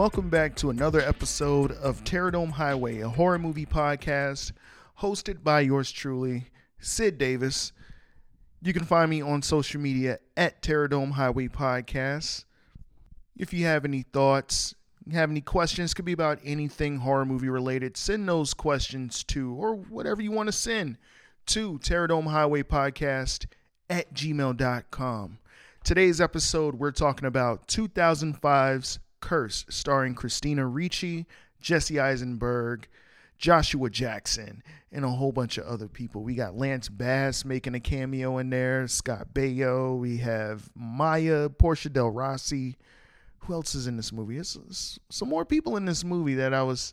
Welcome back to another episode of Terrordome Highway, a horror movie podcast hosted by yours truly, Sid Davis. You can find me on social media at Terrordome Highway Podcast. If you have any thoughts, have any questions, could be about anything horror movie related, send those questions to, or whatever you want to send to Terrordome Highway Podcast at gmail.com. Today's episode, we're talking about 2005's Curse, starring Christina Ricci, Jesse Eisenberg, Joshua Jackson, and a whole bunch of other people. We got Lance Bass making a cameo in there, Scott Baio. We have Maya, Portia Del Rossi. Who else is in this movie? It's, it's some more people in this movie that I was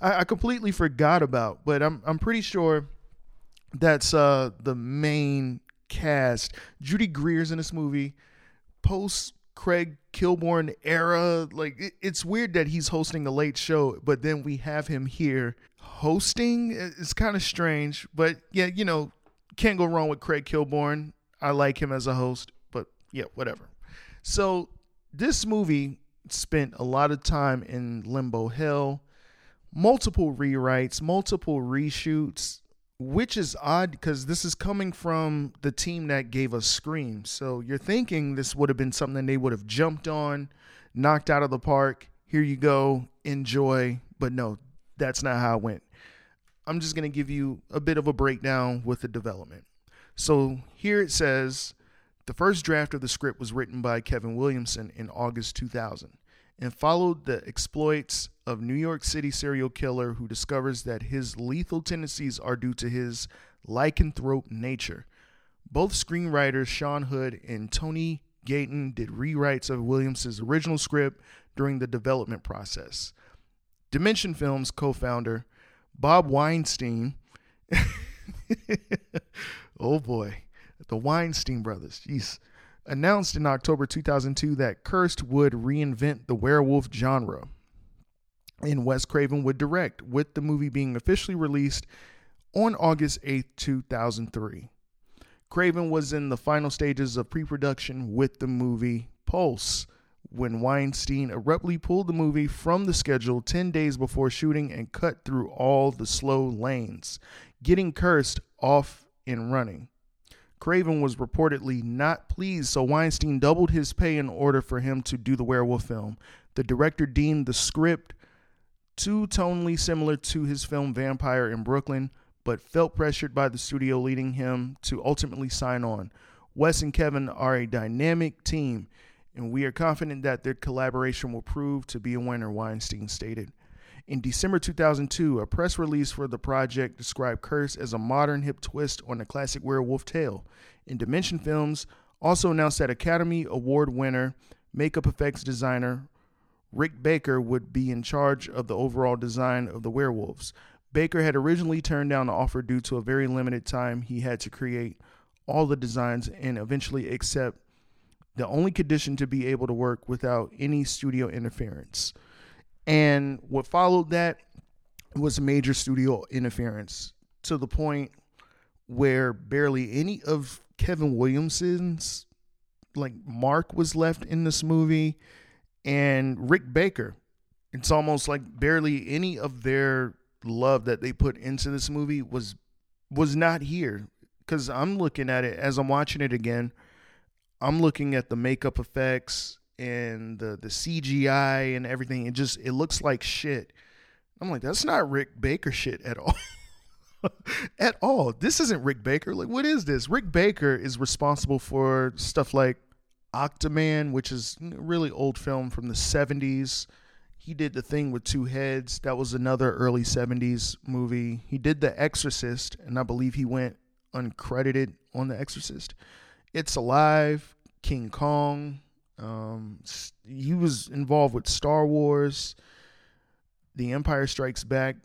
I, I completely forgot about, but I'm I'm pretty sure that's uh the main cast. Judy Greer's in this movie. Post Craig Kilborn era. Like it, it's weird that he's hosting a late show, but then we have him here hosting. It's kind of strange, but yeah, you know, can't go wrong with Craig Kilborn. I like him as a host, but yeah, whatever. So this movie spent a lot of time in limbo hell, multiple rewrites, multiple reshoots, which is odd because this is coming from the team that gave us Scream. So you're thinking this would have been something they would have jumped on, knocked out of the park. Here you go, enjoy. But no, that's not how it went. I'm just going to give you a bit of a breakdown with the development. So here it says the first draft of the script was written by Kevin Williamson in August 2000 and followed the exploits of New York City serial killer who discovers that his lethal tendencies are due to his lycanthrope nature. Both screenwriters Sean Hood and Tony Gayton did rewrites of Williams's original script during the development process. Dimension Films co-founder Bob Weinstein Oh boy, the Weinstein brothers. Jeez announced in October 2002 that Cursed would reinvent the werewolf genre. And Wes Craven would direct, with the movie being officially released on August 8, 2003. Craven was in the final stages of pre production with the movie Pulse when Weinstein abruptly pulled the movie from the schedule 10 days before shooting and cut through all the slow lanes, getting Cursed off and running. Craven was reportedly not pleased, so Weinstein doubled his pay in order for him to do the werewolf film. The director deemed the script too tonally similar to his film Vampire in Brooklyn, but felt pressured by the studio, leading him to ultimately sign on. Wes and Kevin are a dynamic team, and we are confident that their collaboration will prove to be a winner, Weinstein stated. In December 2002, a press release for the project described Curse as a modern hip twist on the classic werewolf tale. In Dimension Films also announced that Academy Award winner, makeup effects designer Rick Baker would be in charge of the overall design of the werewolves. Baker had originally turned down the offer due to a very limited time he had to create all the designs and eventually accept the only condition to be able to work without any studio interference. And what followed that was major studio interference to the point where barely any of Kevin Williamson's like mark was left in this movie and Rick Baker. It's almost like barely any of their love that they put into this movie was was not here cuz I'm looking at it as I'm watching it again. I'm looking at the makeup effects and the the CGI and everything. It just it looks like shit. I'm like, that's not Rick Baker shit at all. at all. This isn't Rick Baker. Like, what is this? Rick Baker is responsible for stuff like Octaman, which is a really old film from the 70s. He did The Thing with Two Heads. That was another early 70s movie. He did The Exorcist, and I believe he went uncredited on The Exorcist. It's Alive, King Kong, um, he was involved with Star Wars. The Empire Strikes Back.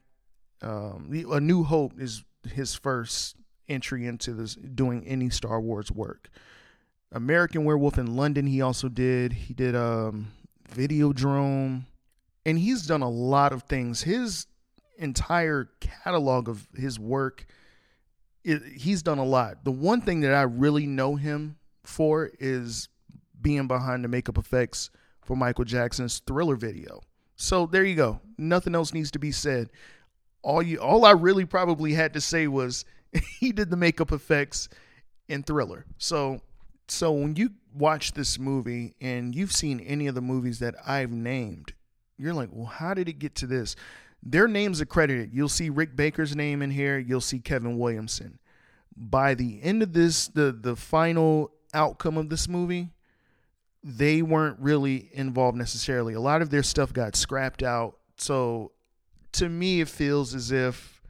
Um, A New Hope is his first entry into this doing any Star Wars work. American Werewolf in London, he also did. He did um, Videodrome, and he's done a lot of things. His entire catalog of his work, it, he's done a lot. The one thing that I really know him for is being behind the makeup effects for Michael Jackson's Thriller video. So there you go. Nothing else needs to be said. All you all I really probably had to say was he did the makeup effects in Thriller. So so when you watch this movie and you've seen any of the movies that I've named, you're like, "Well, how did it get to this?" Their names are credited. You'll see Rick Baker's name in here, you'll see Kevin Williamson. By the end of this the the final outcome of this movie, they weren't really involved necessarily. A lot of their stuff got scrapped out. So to me, it feels as if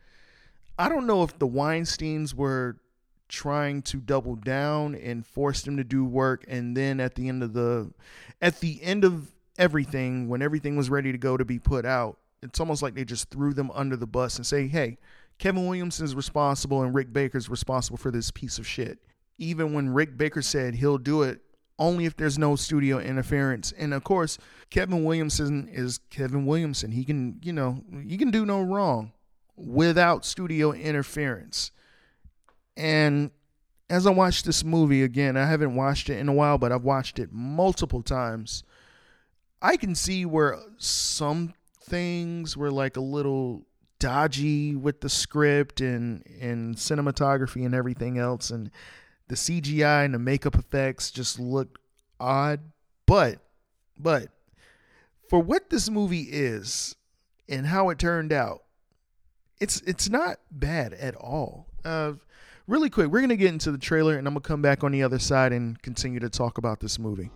I don't know if the Weinsteins were trying to double down and force them to do work and then at the end of the at the end of everything when everything was ready to go to be put out it's almost like they just threw them under the bus and say hey kevin williamson is responsible and rick baker's responsible for this piece of shit even when rick baker said he'll do it only if there's no studio interference. And of course, Kevin Williamson is Kevin Williamson. He can, you know, he can do no wrong without studio interference. And as I watch this movie again, I haven't watched it in a while, but I've watched it multiple times. I can see where some things were like a little dodgy with the script and and cinematography and everything else and the CGI and the makeup effects just look odd, but but for what this movie is and how it turned out, it's it's not bad at all. Uh, really quick, we're gonna get into the trailer, and I'm gonna come back on the other side and continue to talk about this movie.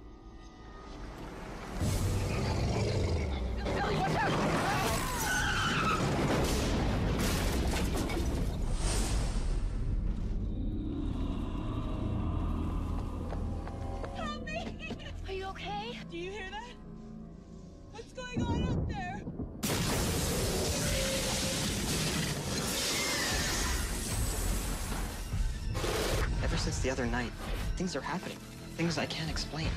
Things are happening. Things I can't explain.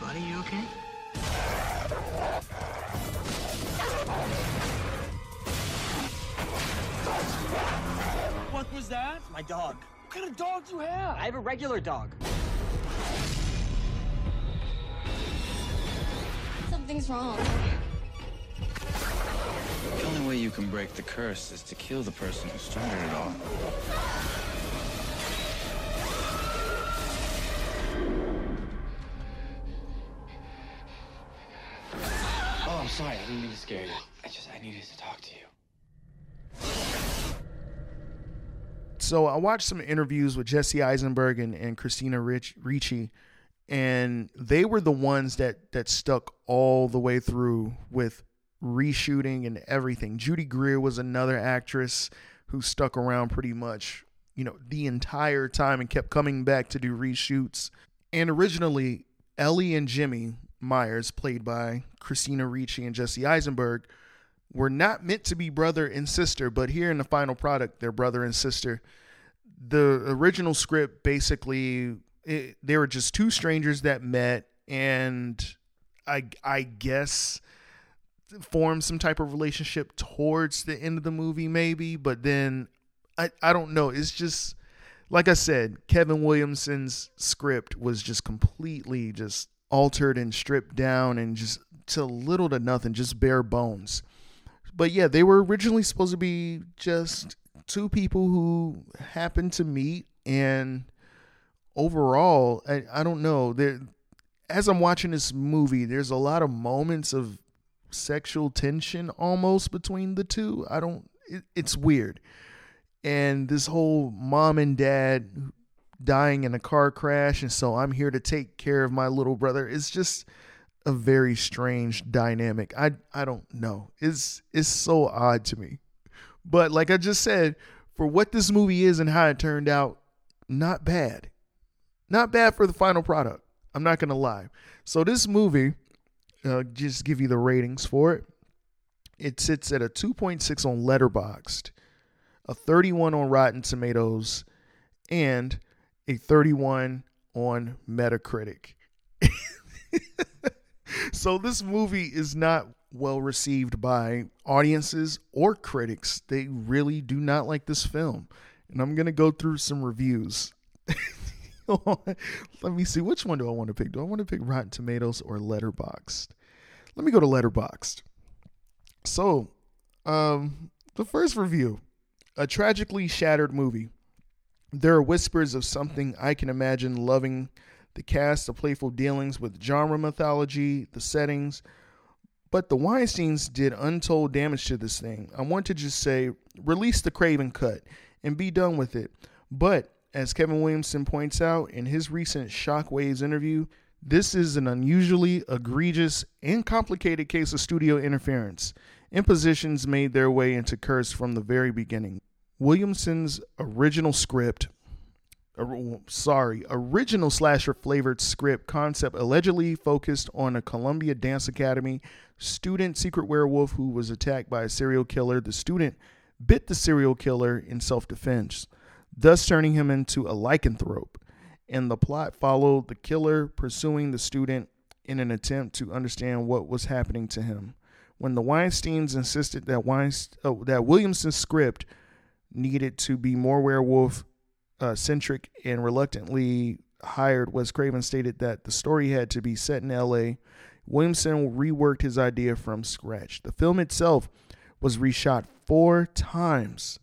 Buddy, you okay? What was that? My dog. What kind of dog do you have? I have a regular dog. Something's wrong. The only way you can break the curse is to kill the person who started it all. I'm sorry. I didn't mean to scare you. I just, I needed to talk to you. So I watched some interviews with Jesse Eisenberg and, and Christina Rich, Ricci, and they were the ones that that stuck all the way through with reshooting and everything. Judy Greer was another actress who stuck around pretty much, you know, the entire time and kept coming back to do reshoots. And originally, Ellie and Jimmy Myers, played by Christina Ricci and Jesse Eisenberg, were not meant to be brother and sister, but here in the final product, they're brother and sister. The original script basically, it, they were just two strangers that met and I, I guess formed some type of relationship towards the end of the movie, maybe, but then I, I don't know. It's just, like I said, Kevin Williamson's script was just completely just altered and stripped down and just to little to nothing, just bare bones. But yeah, they were originally supposed to be just two people who happened to meet and overall, I, I don't know. There as I'm watching this movie, there's a lot of moments of sexual tension almost between the two. I don't it, it's weird. and this whole mom and dad dying in a car crash and so I'm here to take care of my little brother. It's just a very strange dynamic. I I don't know. It's it's so odd to me. But like I just said, for what this movie is and how it turned out, not bad. Not bad for the final product. I'm not going to lie. So this movie uh, just give you the ratings for it. It sits at a 2.6 on Letterboxd, a 31 on Rotten Tomatoes, and a 31 on Metacritic. so this movie is not well received by audiences or critics. They really do not like this film. And I'm going to go through some reviews. Let me see. Which one do I want to pick? Do I want to pick Rotten Tomatoes or Letterboxd? Let me go to Letterboxd. So, um, the first review a tragically shattered movie. There are whispers of something I can imagine loving the cast, the playful dealings with genre mythology, the settings. But the Weinsteins did untold damage to this thing. I want to just say, release the Craven cut and be done with it. But as Kevin Williamson points out in his recent Shockwaves interview, this is an unusually egregious and complicated case of studio interference. Impositions made their way into Curse from the very beginning. Williamson's original script, or, sorry, original slasher flavored script concept allegedly focused on a Columbia Dance Academy student secret werewolf who was attacked by a serial killer. The student bit the serial killer in self defense thus turning him into a lycanthrope. And the plot followed the killer pursuing the student in an attempt to understand what was happening to him. When the Weinsteins insisted that Weinst- uh, that Williamson's script needed to be more werewolf uh, centric and reluctantly hired Wes Craven stated that the story had to be set in LA. Williamson reworked his idea from scratch. The film itself was reshot four times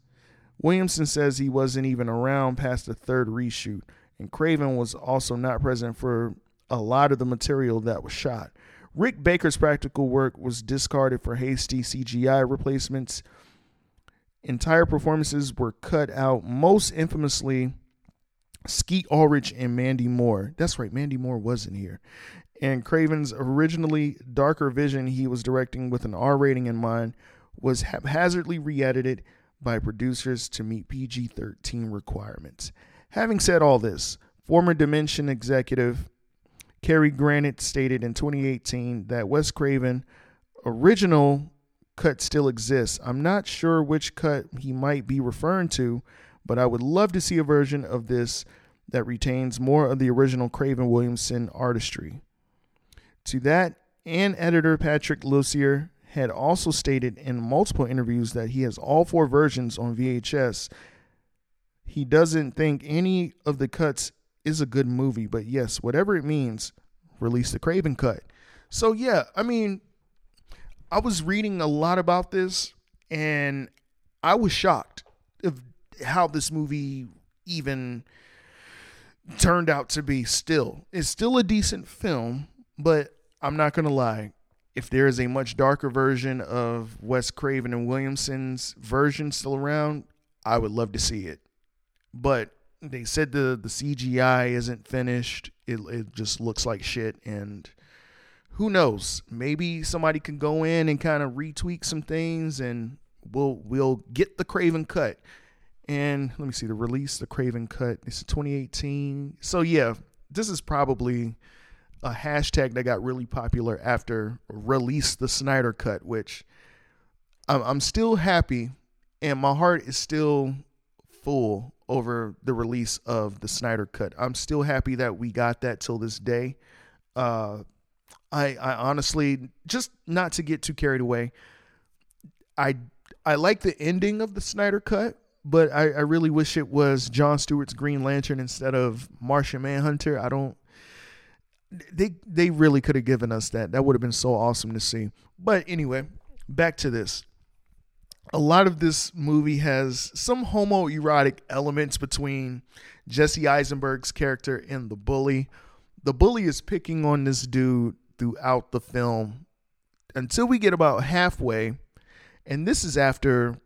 Williamson says he wasn't even around past the third reshoot, and Craven was also not present for a lot of the material that was shot. Rick Baker's practical work was discarded for hasty CGI replacements. Entire performances were cut out, most infamously, Skeet Ulrich and Mandy Moore. That's right, Mandy Moore wasn't here. And Craven's originally darker vision he was directing with an R rating in mind was haphazardly re edited by producers to meet PG 13 requirements. Having said all this, former Dimension executive Cary Granat stated in 2018 that Wes Craven original cut still exists. I'm not sure which cut he might be referring to, but I would love to see a version of this that retains more of the original Craven Williamson artistry. To that, and editor Patrick Lussier had also stated in multiple interviews that he has all four versions on VHS. He doesn't think any of the cuts is a good movie, but yes, whatever it means, release the Craven cut. So yeah, I mean, I was reading a lot about this and I was shocked of how this movie even turned out to be still. It's still a decent film, but I'm not going to lie if there is a much darker version of Wes Craven and Williamson's version still around, I would love to see it. But they said the the CGI isn't finished. It it just looks like shit and who knows? Maybe somebody can go in and kind of retweak some things and we'll we'll get the Craven cut. And let me see the release, the Craven cut. It's 2018. So yeah, this is probably a hashtag that got really popular after release the Snyder Cut, which I'm, still happy and my heart is still full over the release of the Snyder Cut. I'm still happy that we got that till this day. Uh, I, I honestly, just not to get too carried away, I I like the ending of the Snyder Cut, but I, I really wish it was John Stewart's Green Lantern instead of Martian Manhunter. I don't they they really could have given us that. That would have been so awesome to see. But anyway, back to this. A lot of this movie has some homoerotic elements between Jesse Eisenberg's character and the bully. The bully is picking on this dude throughout the film until we get about halfway. And this is after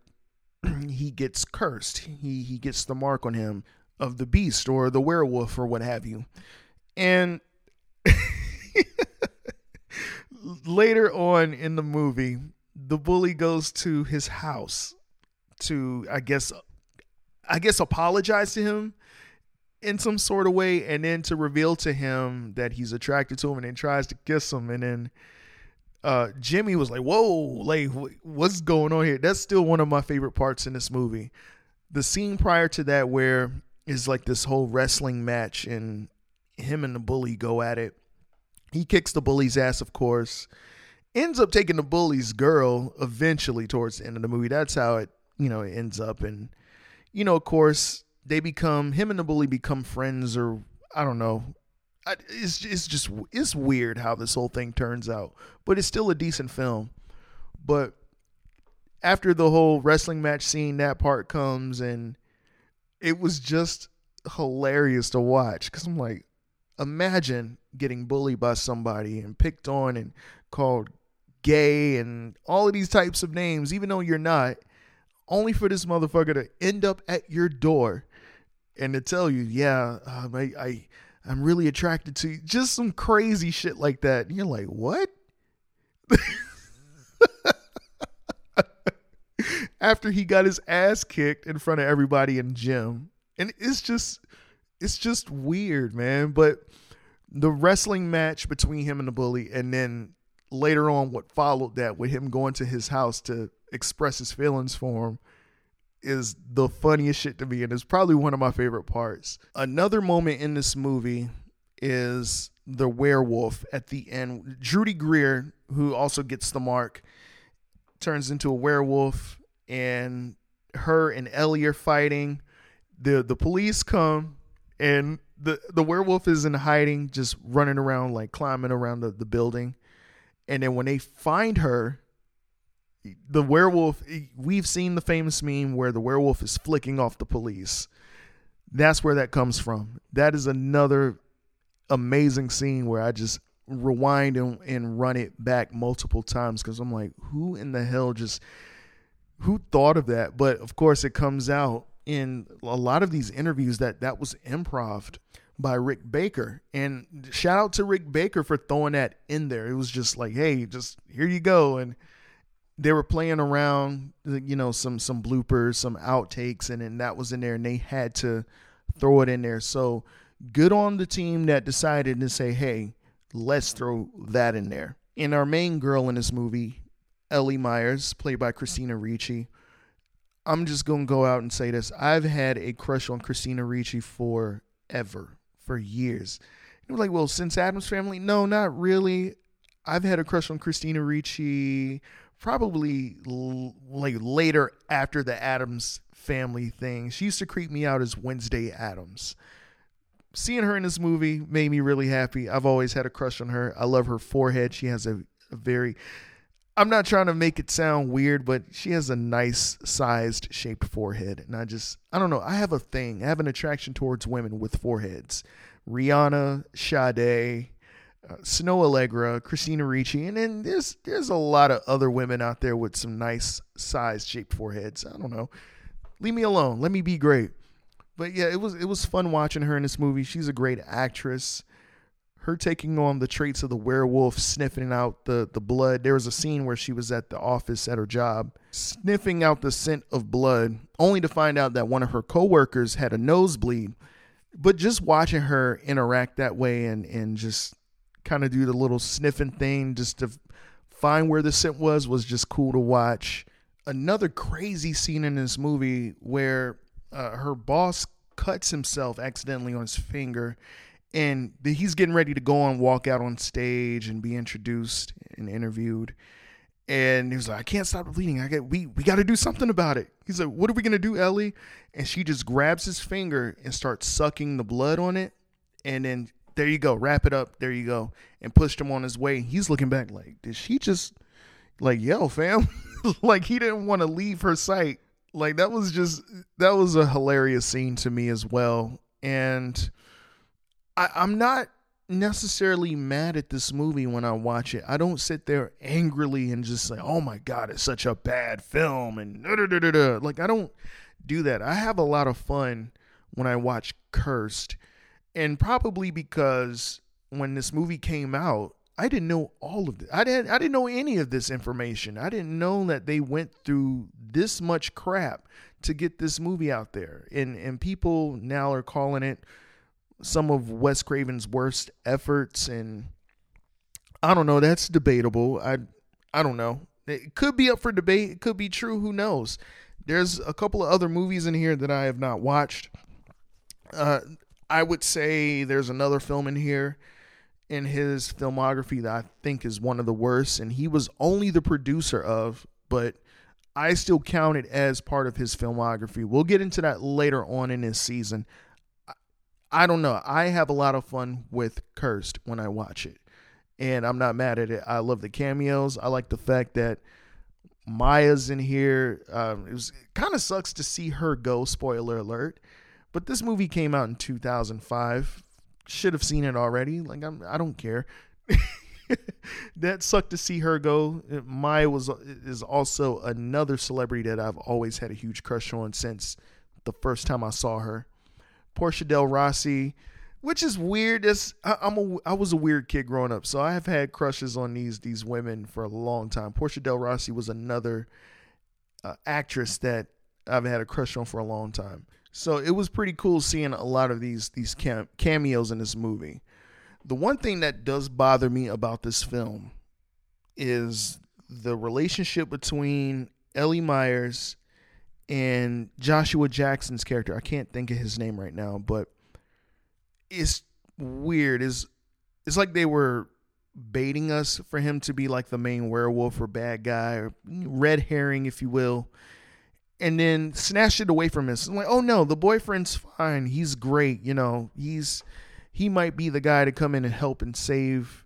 he gets cursed. He he gets the mark on him of the beast or the werewolf or what have you. And later on in the movie, the bully goes to his house to I guess I guess apologize to him in some sort of way and then to reveal to him that he's attracted to him and then tries to kiss him and then uh, Jimmy was like, "Whoa, like what's going on here?" That's still one of my favorite parts in this movie. The scene prior to that where is like this whole wrestling match and him and the bully go at it. He kicks the bully's ass, of course. Ends up taking the bully's girl eventually towards the end of the movie. That's how it, you know, it ends up. And, you know, of course, they become him and the bully become friends, or I don't know. It's it's just it's weird how this whole thing turns out, but it's still a decent film. But after the whole wrestling match scene, that part comes and it was just hilarious to watch because I'm like, imagine getting bullied by somebody and picked on and called gay and all of these types of names, even though you're not, only for this motherfucker to end up at your door and to tell you, yeah, um, I, I, I'm really attracted to you. Just some crazy shit like that. And you're like, what? After he got his ass kicked in front of everybody in gym. And it's just it's just weird, man. But the wrestling match between him and the bully, and then later on what followed that with him going to his house to express his feelings for him is the funniest shit to me and it's probably one of my favorite parts. Another moment in this movie is the werewolf at the end. Judy Greer, who also gets the mark, turns into a werewolf and her and Ellie are fighting. The the police come and the the werewolf is in hiding, just running around like climbing around the, the building. And then when they find her, the werewolf eh, we've seen the famous meme where the werewolf is flicking off the police that's where that comes from that is another amazing scene where i just rewind and, and run it back multiple times because i'm like who in the hell just who thought of that but of course it comes out in a lot of these interviews that that was improv by Rick Baker. And shout out to Rick Baker for throwing that in there. It was just like, hey, just here you go. And they were playing around, you know, some some bloopers, some outtakes, and then that was in there, and they had to throw it in there. So good on the team that decided to say, "Hey, let's throw that in there." And our main girl in this movie, Ellie Myers, played by Christina Ricci. I'm just gonna go out and say this: I've had a crush on Christina Ricci forever, for years. You're like, well, since Addams Family? No, not really. I've had a crush on Christina Ricci probably l- like later after the Addams family thing. She used to creep me out as Wednesday Addams. Seeing her in this movie made me really happy. I've always had a crush on her. I love her forehead. She has a, a very I'm not trying to make it sound weird, but she has a nice sized shaped forehead. And I just, I don't know. I have a thing. I have an attraction towards women with foreheads. Rihanna, Sade, uh, Snoh Aalegra, Christina Ricci, and then there's there's a lot of other women out there with some nice size shaped foreheads. I don't know. Leave me alone. Let me be great. But yeah, it was it was fun watching her in this movie. She's a great actress. Her taking on the traits of the werewolf, sniffing out the, the blood. There was a scene where she was at the office at her job, sniffing out the scent of blood, only to find out that one of her coworkers had a nosebleed. But just watching her interact that way and, and just kind of do the little sniffing thing just to find where the scent was was just cool to watch. Another crazy scene in this movie where uh, her boss cuts himself accidentally on his finger and he's getting ready to go and walk out on stage and be introduced and interviewed. And he was like i can't stop bleeding. I get we we got to do something about it. He's like what are we gonna do ellie? And she just grabs his finger and starts sucking the blood on it. And then there you go, wrap it up, there you go, and pushed him on his way. He's looking back like, did she just like yell, fam? like he didn't want to leave her sight. Like that was just that was a hilarious scene to me as well. And I, I'm not necessarily mad at this movie when I watch it. I don't sit there angrily and just say, "Oh my god, it's such a bad film," and like I don't do that. I have a lot of fun when I watch Cursed, and probably because when this movie came out, I didn't know all of it. I didn't. I didn't know any of this information. I didn't know that they went through this much crap to get this movie out there, and and people now are calling it some of Wes Craven's worst efforts, and I don't know. That's debatable. I I don't know. It could be up for debate. It could be true. Who knows? There's a couple of other movies in here that I have not watched. Uh, I would say there's another film in here in his filmography that I think is one of the worst, and he was only the producer of, but I still count it as part of his filmography. We'll get into that later on in this season. I don't know. I have a lot of fun with Cursed when I watch it, and I'm not mad at it. I love the cameos. I like the fact that Maya's in here. Um, it was kind of sucks to see her go. Spoiler alert. But this movie came out in 2005. Should have seen it already. Like I'm, I don't care. that sucked to see her go. Maya was is also another celebrity that I've always had a huge crush on since the first time I saw her. Portia Del Rossi, which is weird. I, I'm a I was a weird kid growing up, so I have had crushes on these these women for a long time. Portia Del Rossi was another uh, actress that I've had a crush on for a long time. So it was pretty cool seeing a lot of these these cam- cameos in this movie. The one thing that does bother me about this film is the relationship between Ellie Myers and Joshua Jackson's character. I can't think of his name right now, but it's weird. Is it's like they were baiting us for him to be like the main werewolf or bad guy or red herring, if you will and then snatched it away from us. I'm like, oh no, the boyfriend's fine. He's great. You know, he's he might be the guy to come in and help and save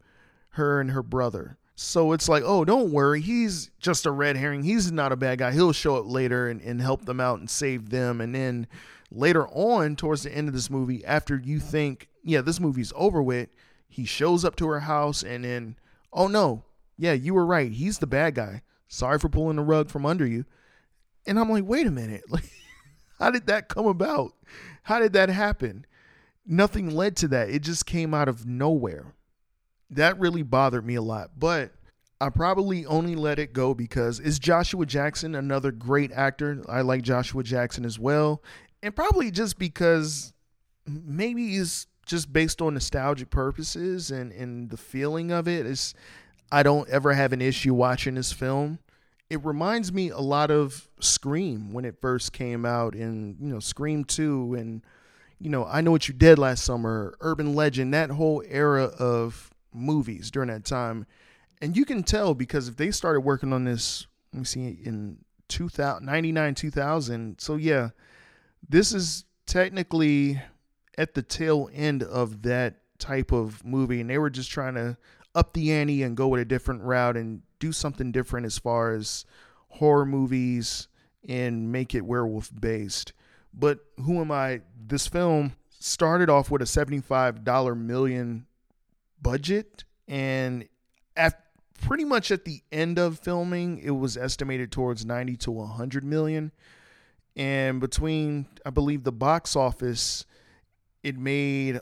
her and her brother. So it's like, oh, don't worry. He's just a red herring. He's not a bad guy. He'll show up later and, and help them out and save them. And then later on, towards the end of this movie, after you think, yeah, this movie's over with, he shows up to her house and then, oh no, yeah, you were right. He's the bad guy. Sorry for pulling the rug from under you. And I'm like, wait a minute. Like, how did that come about? How did that happen? Nothing led to that. It just came out of nowhere. That really bothered me a lot. But I probably only let it go because is Joshua Jackson another great actor? I like Joshua Jackson as well. And probably just because maybe he's just based on nostalgic purposes and, and the feeling of it is I don't ever have an issue watching this film it reminds me a lot of Scream when it first came out, and you know Scream Two, and you know I Know What You Did Last Summer, Urban Legend, that whole era of movies during that time, and you can tell because if they started working on this, let me see, in 2000, 99, 2000, so yeah, this is technically at the tail end of that type of movie, and they were just trying to up the ante and go with a different route and do something different as far as horror movies and make it werewolf based. But who am I? This film started off with a $75 million budget and at pretty much at the end of filming it was estimated towards 90 to 100 million and between I believe the box office it made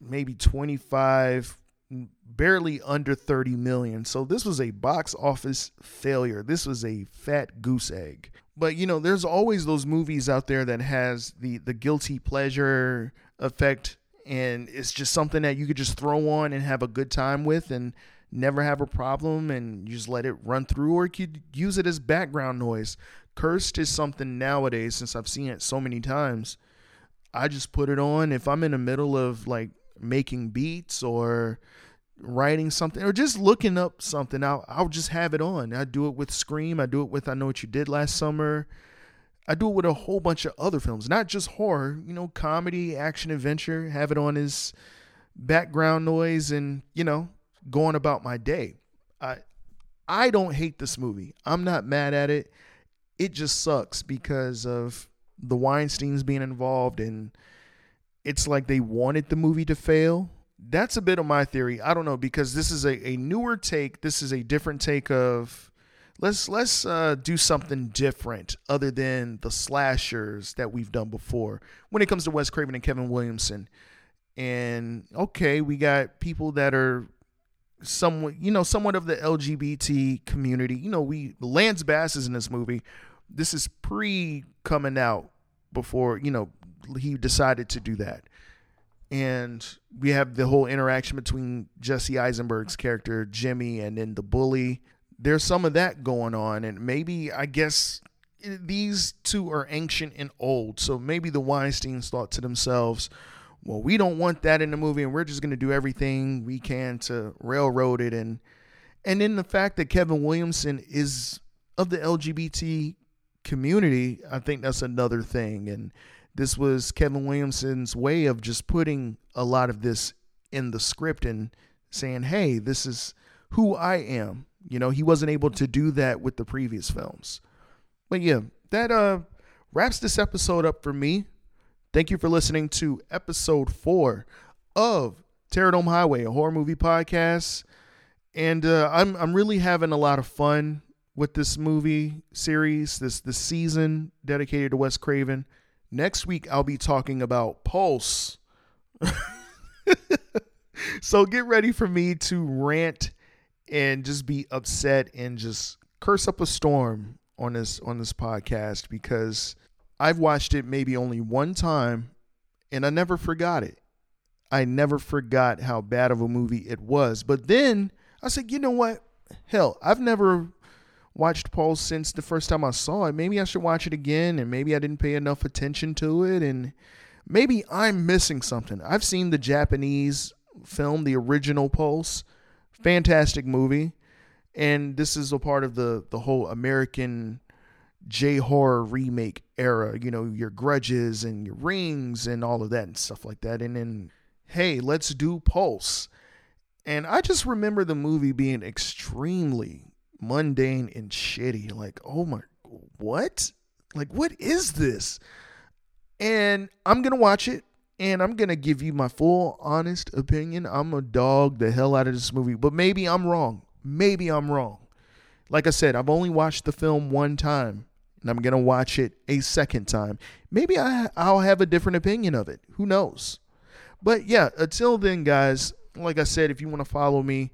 maybe 25 barely under 30 million. So this was a box office failure. This was a fat goose egg. But you know, there's always those movies out there that has the the guilty pleasure effect and it's just something that you could just throw on and have a good time with and never have a problem and you just let it run through or you could use it as background noise. Cursed is something nowadays since I've seen it so many times. I just put it on if I'm in the middle of like making beats or writing something or just looking up something, I'll, I'll just have it on. I do it with Scream. I do it with I Know What You Did Last Summer. I do it with a whole bunch of other films, not just horror, you know, comedy, action, adventure. Have it on as background noise and, you know, going about my day. I I don't hate this movie. I'm not mad at it. It just sucks because of the Weinsteins being involved and it's like they wanted the movie to fail that's a bit of my theory. I don't know because this is a, a newer take. This is a different take of let's let's uh, do something different other than the slashers that we've done before. When it comes to Wes Craven and Kevin Williamson, and okay, we got people that are somewhat you know somewhat of the LGBT community. You know, we Lance Bass is in this movie. This is pre coming out before you know he decided to do that and we have the whole interaction between Jesse Eisenberg's character Jimmy and then the bully. There's some of that going on, and maybe I guess these two are ancient and old, so maybe the Weinstein's thought to themselves, "Well, we don't want that in the movie, and we're just going to do everything we can to railroad it." And and then the fact that Kevin Williamson is of the LGBT community, I think that's another thing, and this was Kevin Williamson's way of just putting a lot of this in the script and saying, hey, this is who I am. You know, he wasn't able to do that with the previous films. But yeah, that uh wraps this episode up for me. Thank you for listening to episode four of Terrordome Highway, a horror movie podcast. And uh, I'm I'm really having a lot of fun with this movie series, this this season dedicated to Wes Craven. Next week, I'll be talking about Pulse. so get ready for me to rant and just be upset and just curse up a storm on this on this podcast because I've watched it maybe only one time and I never forgot it. I never forgot how bad of a movie it was. But then I said, you know what? Hell, I've never watched Pulse since the first time I saw it. Maybe I should watch it again, and maybe I didn't pay enough attention to it, and maybe I'm missing something. I've seen the Japanese film, the original Pulse, fantastic movie, and this is a part of the the whole American J horror remake era. You know, your grudges and your rings and all of that and stuff like that. And then, hey, let's do Pulse. And I just remember the movie being extremely mundane and shitty. Like, oh my, what? Like, what is this? And I'm going to watch it and I'm going to give you my full honest opinion. I'm to dog the hell out of this movie, but maybe I'm wrong. Maybe I'm wrong. Like I said, I've only watched the film one time and I'm going to watch it a second time. Maybe I, I'll have a different opinion of it. Who knows? But yeah, until then, guys, like I said, if you want to follow me,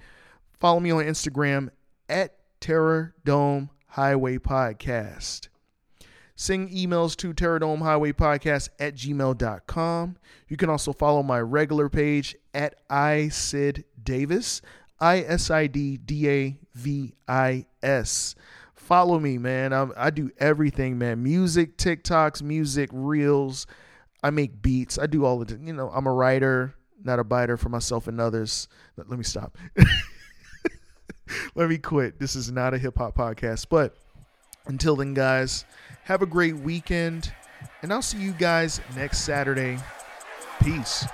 follow me on Instagram at Terror Dome Highway Podcast. Send emails to Terror Dome Highway Podcast at gmail.com. You can also follow my regular page at iSid Davis, I S I D D A V I S. Follow me, man. I, I do everything, man. Music, TikToks, music, reels. I make beats. I do all it. You know, I'm a writer, not a biter for myself and others. Let, let me stop. let me quit. This is not a hip hop podcast. But until then, guys, have a great weekend. And I'll see you guys next Saturday. Peace.